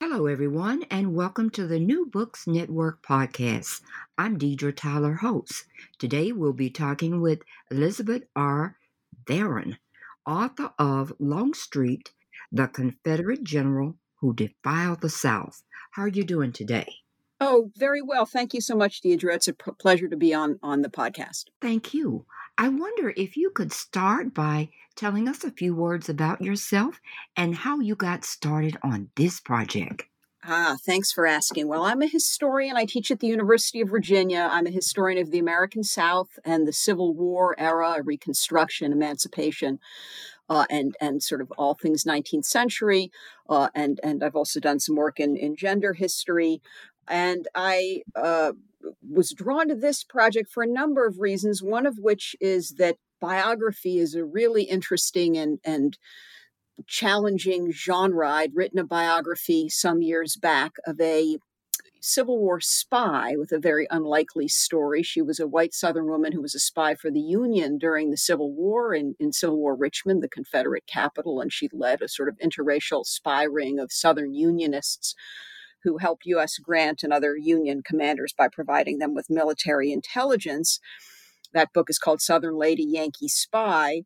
Hello, everyone, and welcome to the New Books Network podcast. I'm Deidre Tyler, host. Today, we'll be talking with Elizabeth R. Varon, author of Longstreet, the Confederate General Who Defiled the South. How are you doing today? Oh, very well. Thank you so much, Deidre. It's a p- pleasure to be on on the podcast. Thank you. I wonder if you could start by telling us a few words about yourself and how you got started on this project. Ah, thanks for asking. Well, I'm a historian. I teach at the University of Virginia. I'm a historian of the American South and the Civil War era, Reconstruction, Emancipation. Uh, and and sort of all things 19th century, uh, and and I've also done some work in in gender history, and I uh, was drawn to this project for a number of reasons. One of which is that biography is a really interesting and and challenging genre. I'd written a biography some years back of a Civil War spy with a very unlikely story. She was a white Southern woman who was a spy for the Union during the Civil War in, in Civil War Richmond, the Confederate capital, and she led a sort of interracial spy ring of Southern Unionists who helped U.S. Grant and other Union commanders by providing them with military intelligence. That book is called Southern Lady Yankee Spy.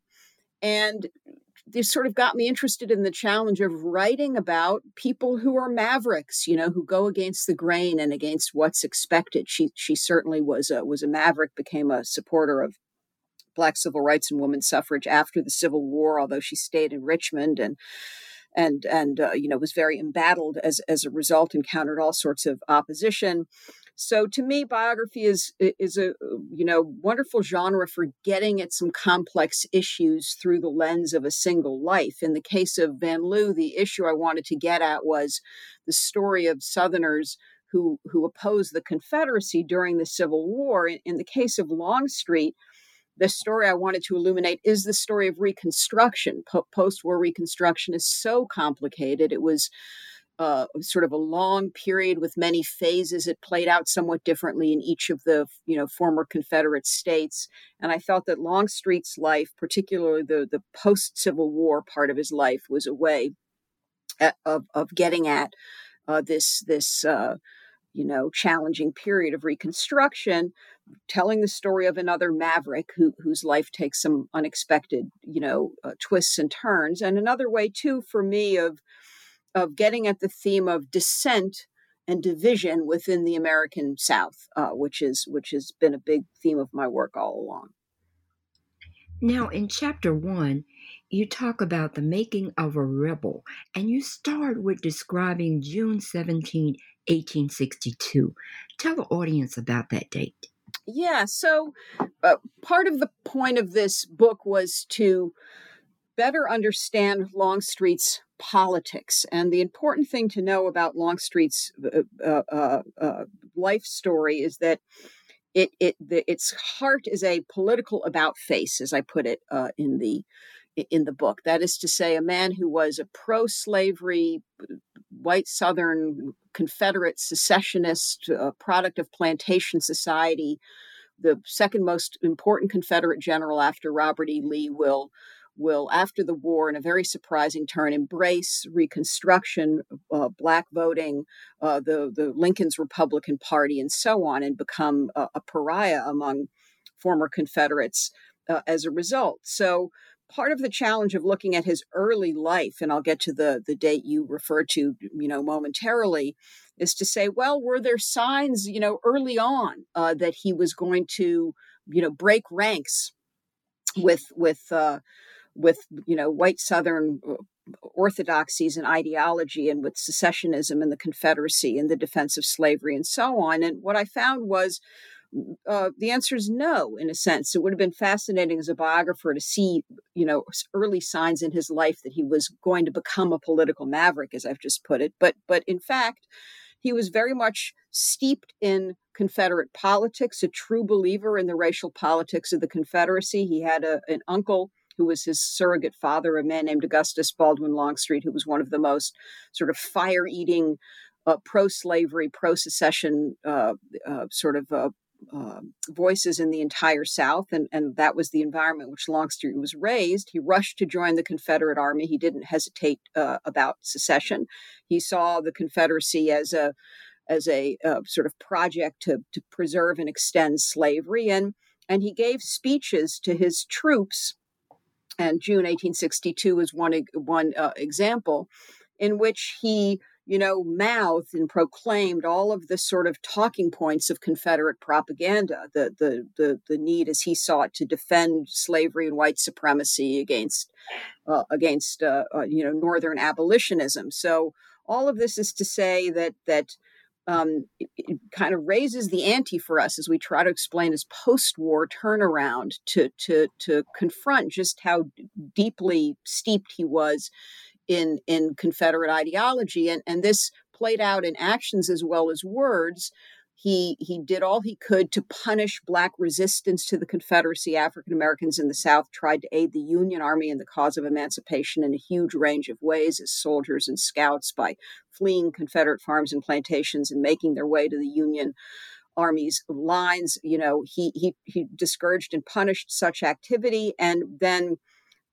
And this sort of got me interested in the challenge of writing about people who are mavericks, you know, who go against the grain and against what's expected. She she certainly was a was a maverick, became a supporter of black civil rights and women's suffrage after the Civil War, although she stayed in Richmond and and and uh, you know was very embattled as as a result, encountered all sorts of opposition. So to me, biography is is a you know wonderful genre for getting at some complex issues through the lens of a single life. In the case of Van Lew, the issue I wanted to get at was the story of Southerners who who opposed the Confederacy during the Civil War. In, in the case of Longstreet, the story I wanted to illuminate is the story of Reconstruction. Po- Post war Reconstruction is so complicated. It was uh, sort of a long period with many phases. It played out somewhat differently in each of the you know former Confederate states, and I felt that Longstreet's life, particularly the the post Civil War part of his life, was a way at, of of getting at uh, this this. Uh, you know, challenging period of Reconstruction, telling the story of another maverick who, whose life takes some unexpected, you know, uh, twists and turns, and another way too for me of of getting at the theme of dissent and division within the American South, uh, which is which has been a big theme of my work all along. Now, in chapter one, you talk about the making of a rebel, and you start with describing June 17, 1862. Tell the audience about that date. Yeah, so uh, part of the point of this book was to better understand Longstreet's politics. And the important thing to know about Longstreet's uh, uh, uh, uh, life story is that it it the, its heart is a political about face, as I put it uh, in the in the book. That is to say, a man who was a pro-slavery, white Southern Confederate secessionist, a product of plantation society, the second most important Confederate general after Robert E. Lee will will, after the war, in a very surprising turn, embrace Reconstruction, uh, black voting, uh, the the Lincoln's Republican Party, and so on, and become a, a pariah among former Confederates uh, as a result. So. Part of the challenge of looking at his early life, and I'll get to the the date you refer to, you know, momentarily, is to say, well, were there signs, you know, early on uh, that he was going to, you know, break ranks with with uh, with you know white Southern uh, orthodoxies and ideology and with secessionism and the Confederacy and the defense of slavery and so on. And what I found was uh, the answer is no, in a sense. It would have been fascinating as a biographer to see, you know, early signs in his life that he was going to become a political maverick, as I've just put it. But, but in fact, he was very much steeped in Confederate politics, a true believer in the racial politics of the Confederacy. He had a, an uncle who was his surrogate father, a man named Augustus Baldwin Longstreet, who was one of the most sort of fire eating, uh, pro slavery, pro secession uh, uh, sort of uh, voices in the entire South, and, and that was the environment which Longstreet was raised. He rushed to join the Confederate Army. He didn't hesitate uh, about secession. He saw the Confederacy as a as a uh, sort of project to, to preserve and extend slavery, and and he gave speeches to his troops. And June 1862 is one one uh, example in which he you know, mouthed and proclaimed all of the sort of talking points of Confederate propaganda, the the the, the need as he sought to defend slavery and white supremacy against uh, against uh, uh, you know Northern abolitionism. So all of this is to say that that um, it, it, kind of raises the ante for us as we try to explain his post-war turnaround to to to confront just how deeply steeped he was in in Confederate ideology, and and this played out in actions as well as words. He he did all he could to punish black resistance to the Confederacy. African Americans in the South tried to aid the Union Army in the cause of emancipation in a huge range of ways as soldiers and scouts by fleeing Confederate farms and plantations and making their way to the Union Army's lines. You know, he he he discouraged and punished such activity, and then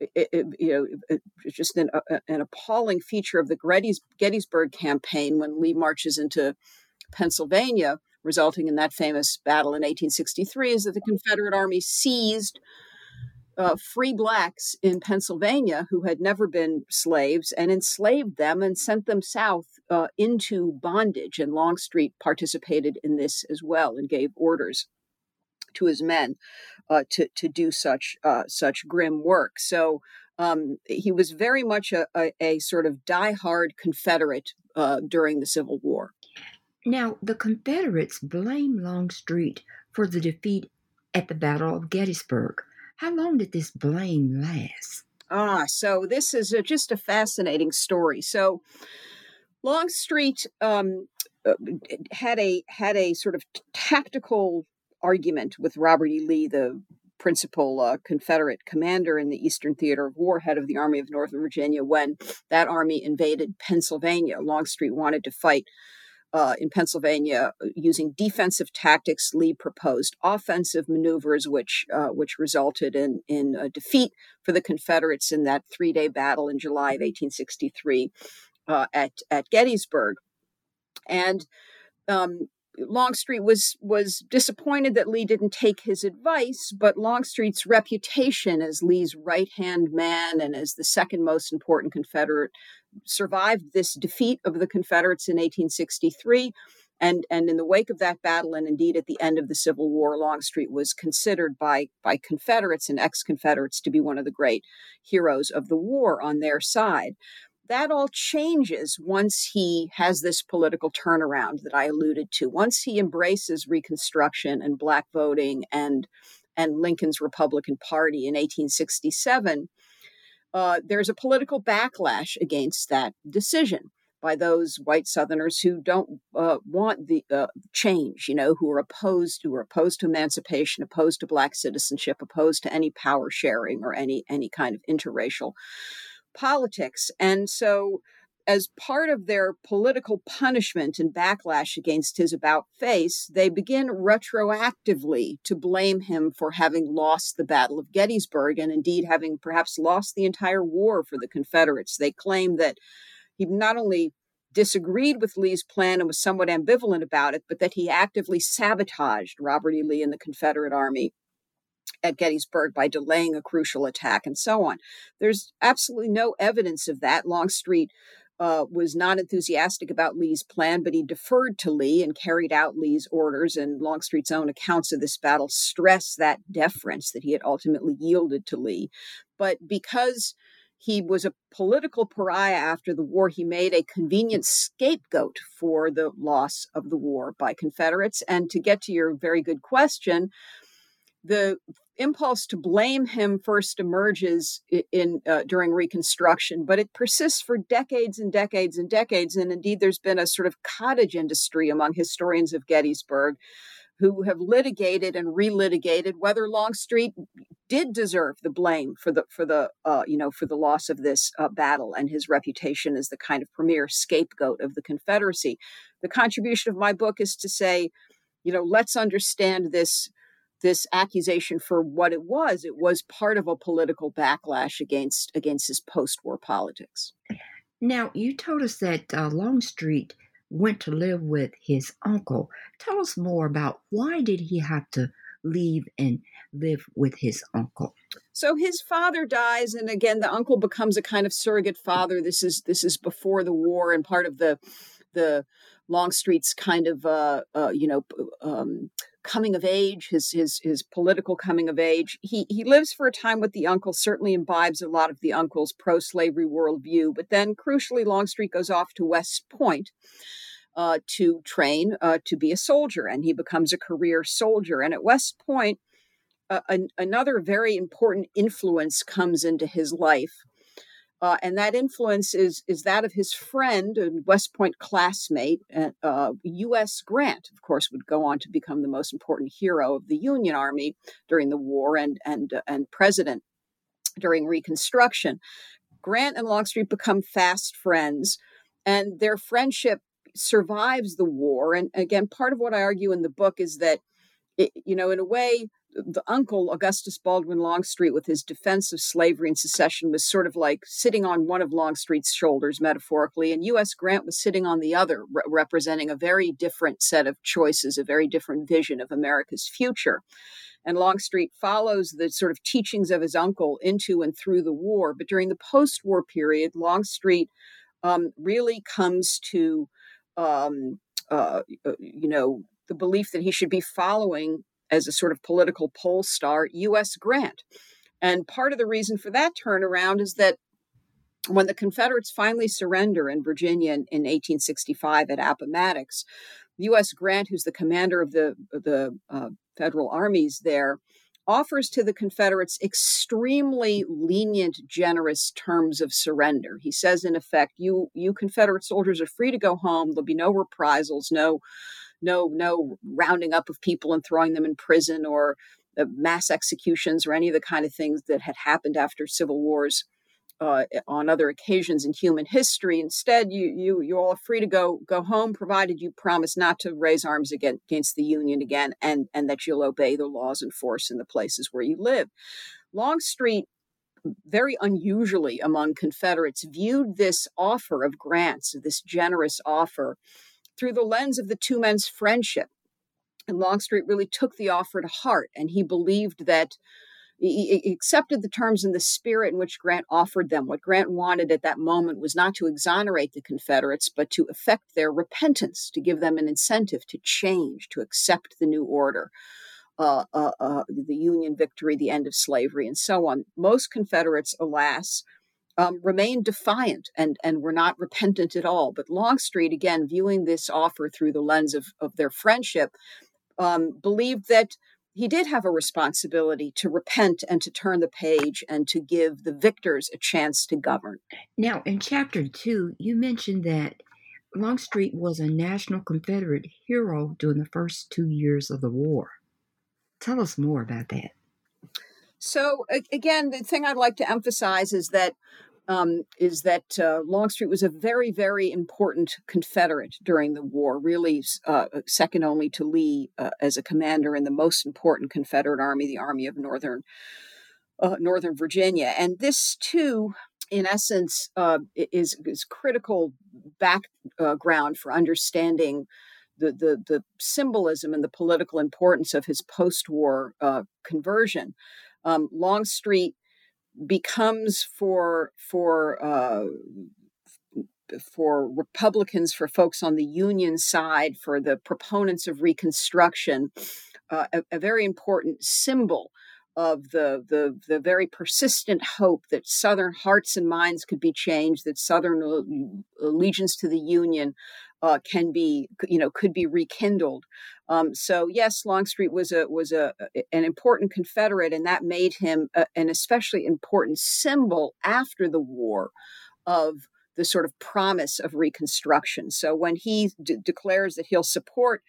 it, it, you know, just an, a, an appalling feature of the Gettysburg campaign when Lee marches into Pennsylvania, resulting in that famous battle in 1863, is that the Confederate Army seized uh, free blacks in Pennsylvania who had never been slaves and enslaved them and sent them south uh, into bondage. And Longstreet participated in this as well and gave orders to his men uh, to to do such uh, such grim work. So um, he was very much a, a, a sort of diehard Confederate uh, during the Civil War. Now, the Confederates blame Longstreet for the defeat at the Battle of Gettysburg. How long did this blame last? Ah, so this is a, just a fascinating story. So, Longstreet um, uh, had a had a sort of tactical argument with Robert E. Lee, the principal uh, Confederate commander in the Eastern Theater of War, head of the Army of Northern Virginia, when that army invaded Pennsylvania. Longstreet wanted to fight uh, in Pennsylvania uh, using defensive tactics. Lee proposed offensive maneuvers, which uh, which resulted in in a defeat for the Confederates in that three day battle in July of 1863 uh, at at Gettysburg. And um, Longstreet was was disappointed that Lee didn't take his advice, but Longstreet's reputation as Lee's right-hand man and as the second most important Confederate survived this defeat of the Confederates in 1863. And, and in the wake of that battle, and indeed at the end of the Civil War, Longstreet was considered by, by Confederates and ex Confederates to be one of the great heroes of the war on their side that all changes once he has this political turnaround that I alluded to. Once he embraces Reconstruction and Black voting and and Lincoln's Republican Party in 1867, uh, there's a political backlash against that decision by those white Southerners who don't uh, want the uh, change, you know, who are opposed, who are opposed to emancipation, opposed to black citizenship, opposed to any power sharing or any any kind of interracial politics. And so, as part of their political punishment and backlash against his about face, they begin retroactively to blame him for having lost the Battle of Gettysburg and indeed having perhaps lost the entire war for the Confederates. They claim that he not only disagreed with Lee's plan and was somewhat ambivalent about it, but that he actively sabotaged Robert E. Lee and the Confederate Army at Gettysburg by delaying a crucial attack and so on. There's absolutely no evidence of that. Longstreet uh, was not enthusiastic about Lee's plan, but he deferred to Lee and carried out Lee's orders. And Longstreet's own accounts of this battle stress that deference that he had ultimately yielded to Lee. But because he was a political pariah after the war. He made a convenient scapegoat for the loss of the war by Confederates. And to get to your very good question, the impulse to blame him first emerges in, uh, during Reconstruction, but it persists for decades and decades and decades. And indeed, there's been a sort of cottage industry among historians of Gettysburg who have litigated and relitigated whether Longstreet did deserve the blame for the for the uh, you know for the loss of this uh, battle and his reputation as the kind of premier scapegoat of the Confederacy. The contribution of my book is to say, you know, let's understand this this accusation for what it was. It was part of a political backlash against against his post-war politics. Now, you told us that uh, Longstreet went to live with his uncle. Tell us more about why did he have to leave and live with his uncle? So his father dies, and again, the uncle becomes a kind of surrogate father. This is this is before the war, and part of the the Longstreet's kind of uh, uh, you know um, coming of age, his his his political coming of age. He he lives for a time with the uncle, certainly imbibes a lot of the uncle's pro-slavery worldview, but then crucially, Longstreet goes off to West Point. Uh, to train uh, to be a soldier, and he becomes a career soldier. And at West Point, uh, an, another very important influence comes into his life, uh, and that influence is is that of his friend and West Point classmate, uh, U.S. Grant. Of course, would go on to become the most important hero of the Union Army during the war and and uh, and president during Reconstruction. Grant and Longstreet become fast friends, and their friendship survives the war. And again, part of what I argue in the book is that, it, you know, in a way, the uncle Augustus Baldwin Longstreet with his defense of slavery and secession was sort of like sitting on one of Longstreet's shoulders metaphorically and US Grant was sitting on the other re- representing a very different set of choices a very different vision of America's future. And Longstreet follows the sort of teachings of his uncle into and through the war but during the post-war period Longstreet um, really comes to um, uh, uh you know the belief that he should be following as a sort of political pole star U.S. Grant. And part of the reason for that turnaround is that when the Confederates finally surrender in Virginia in, in 1865 at Appomattox, U.S. Grant, who's the commander of the the uh, federal armies there, offers to the Confederates extremely lenient, generous terms of surrender. He says, in effect, "You you Confederate soldiers are free to go home. There'll be no reprisals, no no no rounding up of people and throwing them in prison or uh, mass executions or any of the kind of things that had happened after civil wars uh, on other occasions in human history. Instead, you you you all are free to go go home, provided you promise not to raise arms against, against the Union again, and and that you'll obey the laws and force in the places where you live. Longstreet very unusually among Confederates, viewed this offer of Grant's, this generous offer, through the lens of the two men's friendship. And Longstreet really took the offer to heart, and he believed that he accepted the terms in the spirit in which Grant offered them. What Grant wanted at that moment was not to exonerate the Confederates, but to effect their repentance, to give them an incentive to change, to accept the new order, uh, uh, uh, the Union victory, the end of slavery, and so on. Most Confederates, alas, um, remained defiant and, and were not repentant at all. But Longstreet, again, viewing this offer through the lens of, of their friendship, um, believed that he did have a responsibility to repent and to turn the page and to give the victors a chance to govern. Now, in chapter two, you mentioned that Longstreet was a National Confederate hero during the first two years of the war. Tell us more about that. So, again, the thing I'd like to emphasize is that um, is that uh, Longstreet was a very, very important Confederate during the war, really uh, second only to Lee uh, as a commander in the most important Confederate army, the Army of Northern uh, Northern Virginia. And this, too, in essence, uh, is, is critical background for understanding the, the, the symbolism and the political importance of his post-war uh, conversion. Um, Longstreet becomes for for uh, for Republicans, for folks on the Union side, for the proponents of Reconstruction, uh, a, a, very important symbol of the, the the very persistent hope that Southern hearts and minds could be changed, that Southern allegiance to the Union uh, can be, you know, could be rekindled. Um, so yes, Longstreet was a was a an important Confederate, and that made him a, an especially important symbol after the war of the sort of promise of Reconstruction. So when he declares that he'll support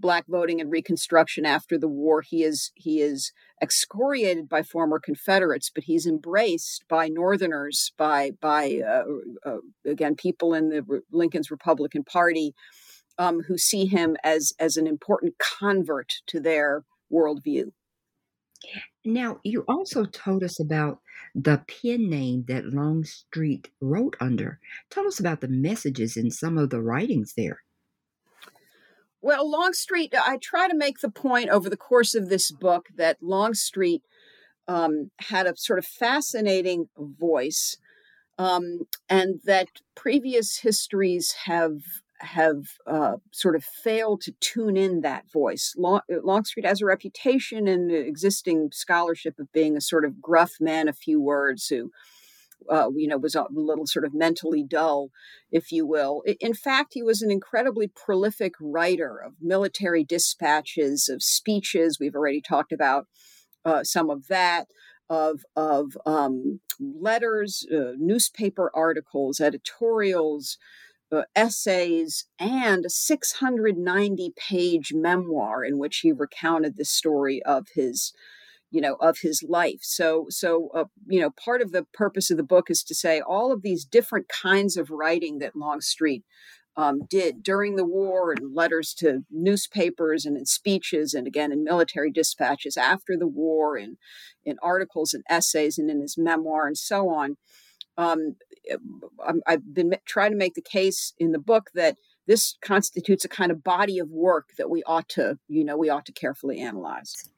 black voting and reconstruction after the war he is he is excoriated by former confederates but he's embraced by northerners by by uh, uh, again people in the lincoln's republican party um, who see him as as an important convert to their worldview. Now you also told us about the pen name that longstreet wrote under. Tell us about the messages in some of the writings there well, Longstreet, I try to make the point over the course of this book that Longstreet um, had a sort of fascinating voice, um, and that previous histories have have uh, sort of failed to tune in that voice. Long, Longstreet has a reputation in the existing scholarship of being a sort of gruff man of few words who uh, you know, was a little sort of mentally dull, if you will. In fact, he was an incredibly prolific writer of military dispatches, of speeches. We've already talked about uh, some of that. Of, of um, letters, uh, newspaper articles, editorials, uh, essays, and a 690 page memoir in which he recounted the story of his you know of his life. So so uh, you know part of the purpose of the book is to say all of these different kinds of writing that longstreet um, did during the war and letters to newspapers and in speeches and again in military dispatches after the war and in articles and essays and in his memoir and so on. Um, i've been trying to make the case in the book that this constitutes a kind of body of work that we ought to you know we ought to carefully analyze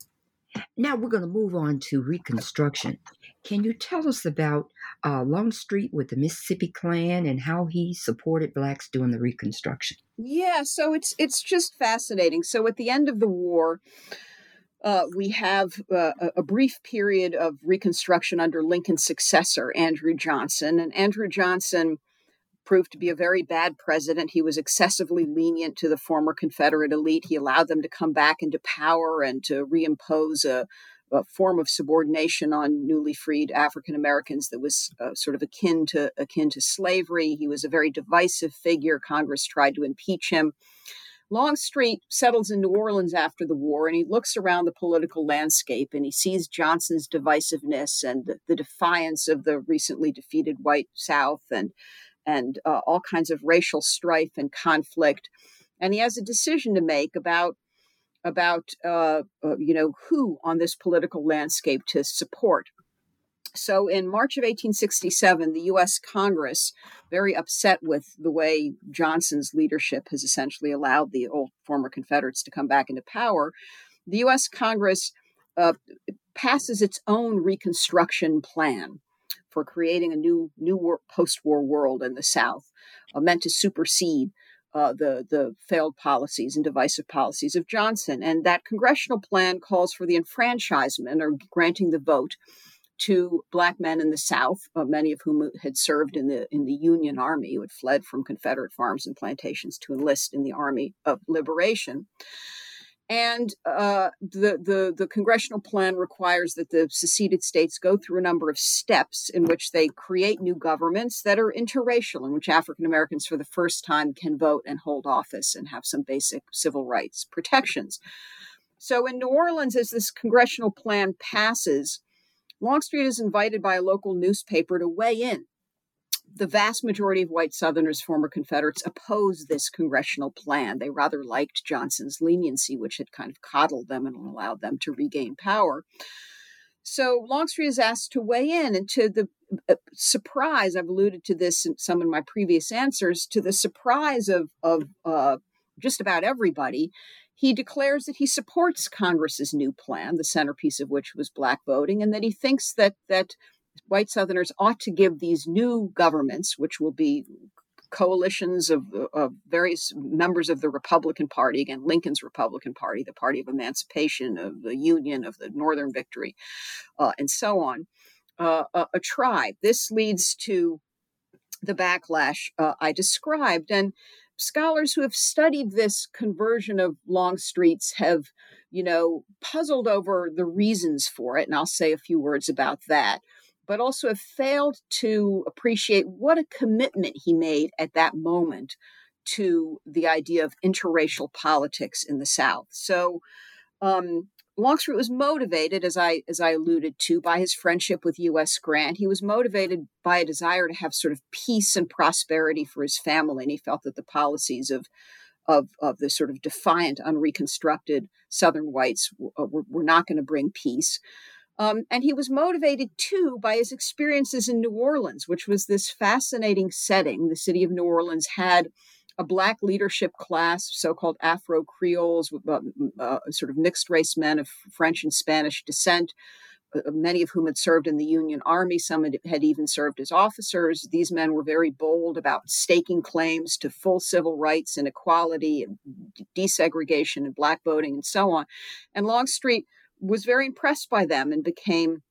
now we're going to move on to Reconstruction. Can you tell us about uh, Longstreet with the Mississippi Klan and how he supported blacks during the Reconstruction? Yeah, so it's it's just fascinating. So at the end of the war, uh, we have uh, a brief period of Reconstruction under Lincoln's successor, Andrew Johnson, and Andrew Johnson proved to be a very bad president. He was excessively lenient to the former Confederate elite. He allowed them to come back into power and to reimpose a, a form of subordination on newly freed African Americans that was uh, sort of akin to akin to slavery. He was a very divisive figure. Congress tried to impeach him. Longstreet settles in New Orleans after the war and he looks around the political landscape and he sees Johnson's divisiveness and the, the defiance of the recently defeated white South and and uh, all kinds of racial strife and conflict. And he has a decision to make about about uh, uh, you know who on this political landscape to support. So in March of 1867, the U.S. Congress, very upset with the way Johnson's leadership has essentially allowed the old former Confederates to come back into power, the U.S. Congress uh, passes its own Reconstruction plan for creating a new new post-war world in the South, uh, meant to supersede uh, the the failed policies and divisive policies of Johnson. And that congressional plan calls for the enfranchisement or granting the vote to black men in the South, uh, many of whom had served in the in the Union Army, who had fled from Confederate farms and plantations to enlist in the Army of Liberation. And uh, the, the, the congressional plan requires that the seceded states go through a number of steps in which they create new governments that are interracial, in which African Americans, for the first time, can vote and hold office and have some basic civil rights protections. So in New Orleans, as this congressional plan passes, Longstreet is invited by a local newspaper to weigh in the vast majority of white Southerners, former Confederates, opposed this congressional plan. They rather liked Johnson's leniency, which had kind of coddled them and allowed them to regain power. So Longstreet is asked to weigh in, and to the uh, surprise, I've alluded to this in some of my previous answers, to the surprise of, of uh, just about everybody, he declares that he supports Congress's new plan, the centerpiece of which was black voting, and that he thinks that that white Southerners ought to give these new governments, which will be coalitions of, of, various members of the Republican Party, again, Lincoln's Republican Party, the party of emancipation, of the Union, of the Northern Victory, uh, and so on, uh, a, a, tribe. This leads to the backlash uh, I described. And scholars who have studied this conversion of Longstreet's have, you know, puzzled over the reasons for it. And I'll say a few words about that but also have failed to appreciate what a commitment he made at that moment to the idea of interracial politics in the South. So um, Longstreet was motivated, as I as I alluded to, by his friendship with U.S. Grant. He was motivated by a desire to have sort of peace and prosperity for his family, and he felt that the policies of of, of the sort of defiant, unreconstructed Southern whites uh, were, were not going to bring peace. Um, and he was motivated too by his experiences in New Orleans, which was this fascinating setting. The city of New Orleans had a black leadership class, so called Afro Creoles, uh, uh, sort of mixed race men of French and Spanish descent, uh, many of whom had served in the Union Army. Some had, had even served as officers. These men were very bold about staking claims to full civil rights and equality, and desegregation, and black voting, and so on. And Longstreet was very impressed by them and became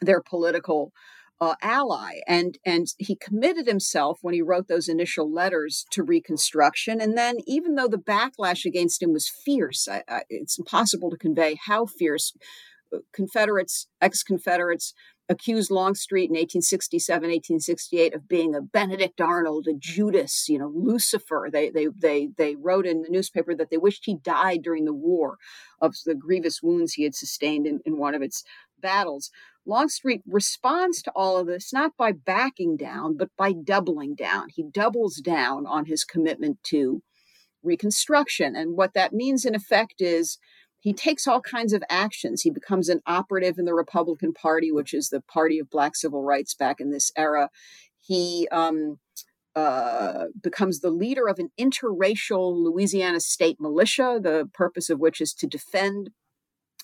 their political uh, ally. And and he committed himself when he wrote those initial letters to reconstruction. And then even though the backlash against him was fierce I, I, it's impossible to convey how fierce uh, confederates ex-confederates accused Longstreet in 1867, 1868 of being a Benedict Arnold, a Judas, you know, Lucifer. They, they, they, they wrote in the newspaper that they wished he died during the war of the grievous wounds he had sustained in, in one of its battles. Longstreet responds to all of this not by backing down, but by doubling down. He doubles down on his commitment to Reconstruction. And what that means, in effect, is he takes all kinds of actions. He becomes an operative in the Republican Party, which is the party of black civil rights back in this era. He um, uh, becomes the leader of an interracial Louisiana state militia, the purpose of which is to defend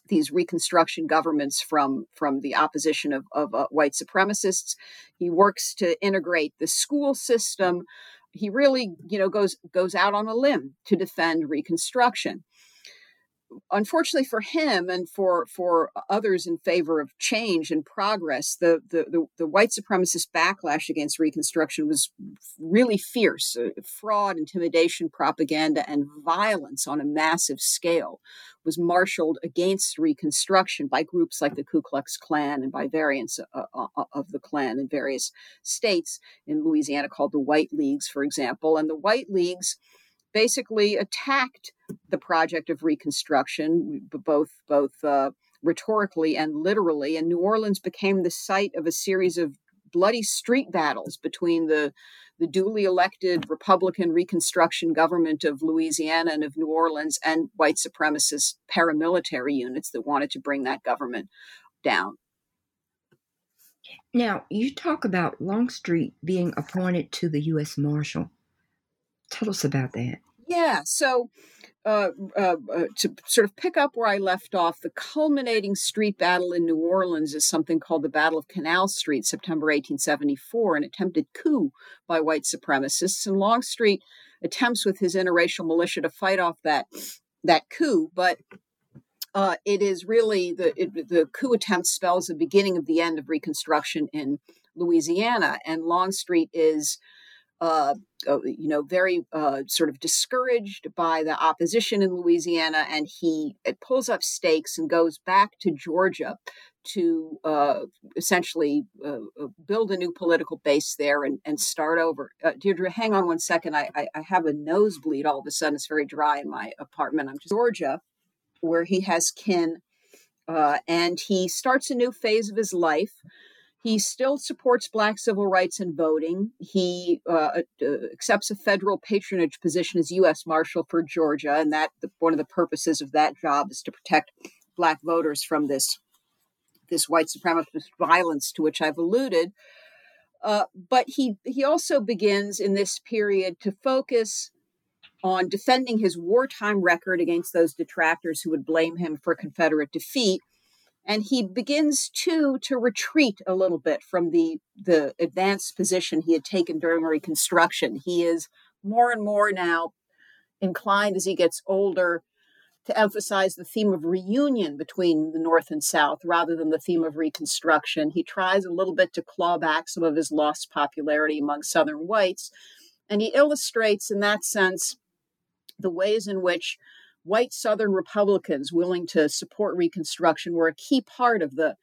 these Reconstruction governments from from the opposition of, of uh, white supremacists. He works to integrate the school system. He really, you know, goes goes out on a limb to defend Reconstruction unfortunately for him and for for others in favor of change and progress, the the the, the white supremacist backlash against Reconstruction was really fierce. Uh, fraud, intimidation, propaganda, and violence on a massive scale was marshaled against Reconstruction by groups like the Ku Klux Klan and by variants uh, uh, uh, of the Klan in various states. In Louisiana, called the White Leagues, for example, and the White Leagues basically attacked the project of Reconstruction, both both uh, rhetorically and literally. And New Orleans became the site of a series of bloody street battles between the the duly elected Republican Reconstruction government of Louisiana and of New Orleans and white supremacist paramilitary units that wanted to bring that government down. Now, you talk about Longstreet being appointed to the U.S. Marshal. Tell us about that. Yeah. So, uh, uh, uh, to sort of pick up where I left off, the culminating street battle in New Orleans is something called the Battle of Canal Street, September 1874, an attempted coup by white supremacists. And Longstreet attempts with his interracial militia to fight off that that coup, but uh, it is really the it, the coup attempt spells the beginning of the end of Reconstruction in Louisiana, and Longstreet is uh, uh, you know, very uh, sort of discouraged by the opposition in Louisiana, and he pulls up stakes and goes back to Georgia to uh, essentially uh, uh, build a new political base there and, and start over. Deirdre, hang on one second. I, I, I, have a nosebleed all of a sudden. It's very dry in my apartment. I'm just Georgia, where he has kin, and he starts a new phase of his life. He still supports Black civil rights and voting. He uh, uh, accepts a federal patronage position as U.S. Marshal for Georgia, and that one of the purposes of that job is to protect Black voters from this this white supremacist violence to which I've alluded. Uh, but he he also begins in this period to focus on defending his wartime record against those detractors who would blame him for Confederate defeat and he begins to to retreat a little bit from the the advanced position he had taken during reconstruction. He is more and more now inclined as he gets older to emphasize the theme of reunion between the north and south rather than the theme of reconstruction. He tries a little bit to claw back some of his lost popularity among southern whites and he illustrates in that sense the ways in which white Southern Republicans willing to support Reconstruction were a key part of the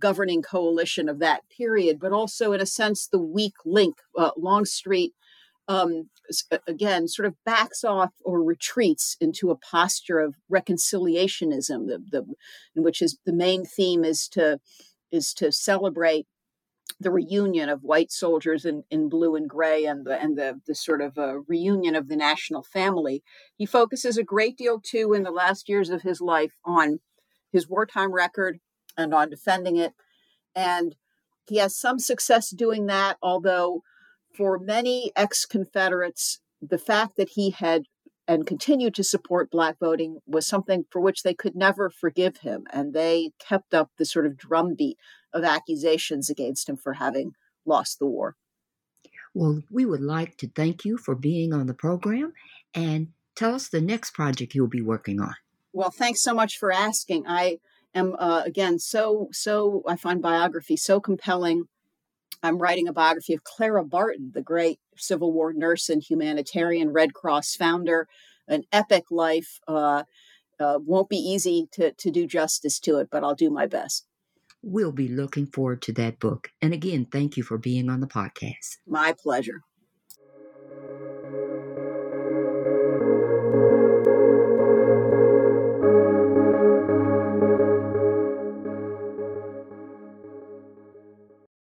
governing coalition of that period, but also, in a sense, the weak link. Uh, Longstreet, um, again, sort of backs off or retreats into a posture of reconciliationism, the, the, in which is the main theme is to is to celebrate the reunion of white soldiers in, in blue and gray and the and the, the sort of uh, reunion of the national family. He focuses a great deal too in the last years of his life on his wartime record and on defending it. And he has some success doing that, although for many ex Confederates, the fact that he had and continued to support black voting was something for which they could never forgive him. And they kept up the sort of drumbeat of accusations against him for having lost the war. Well, we would like to thank you for being on the program and tell us the next project you'll be working on. Well, thanks so much for asking. I am, uh, again, so, so, I find biography so compelling. I'm writing a biography of Clara Barton, the great Civil War nurse and humanitarian Red Cross founder, an epic life. Uh, uh, won't be easy to, to do justice to it, but I'll do my best. We'll be looking forward to that book. And again, thank you for being on the podcast. My pleasure.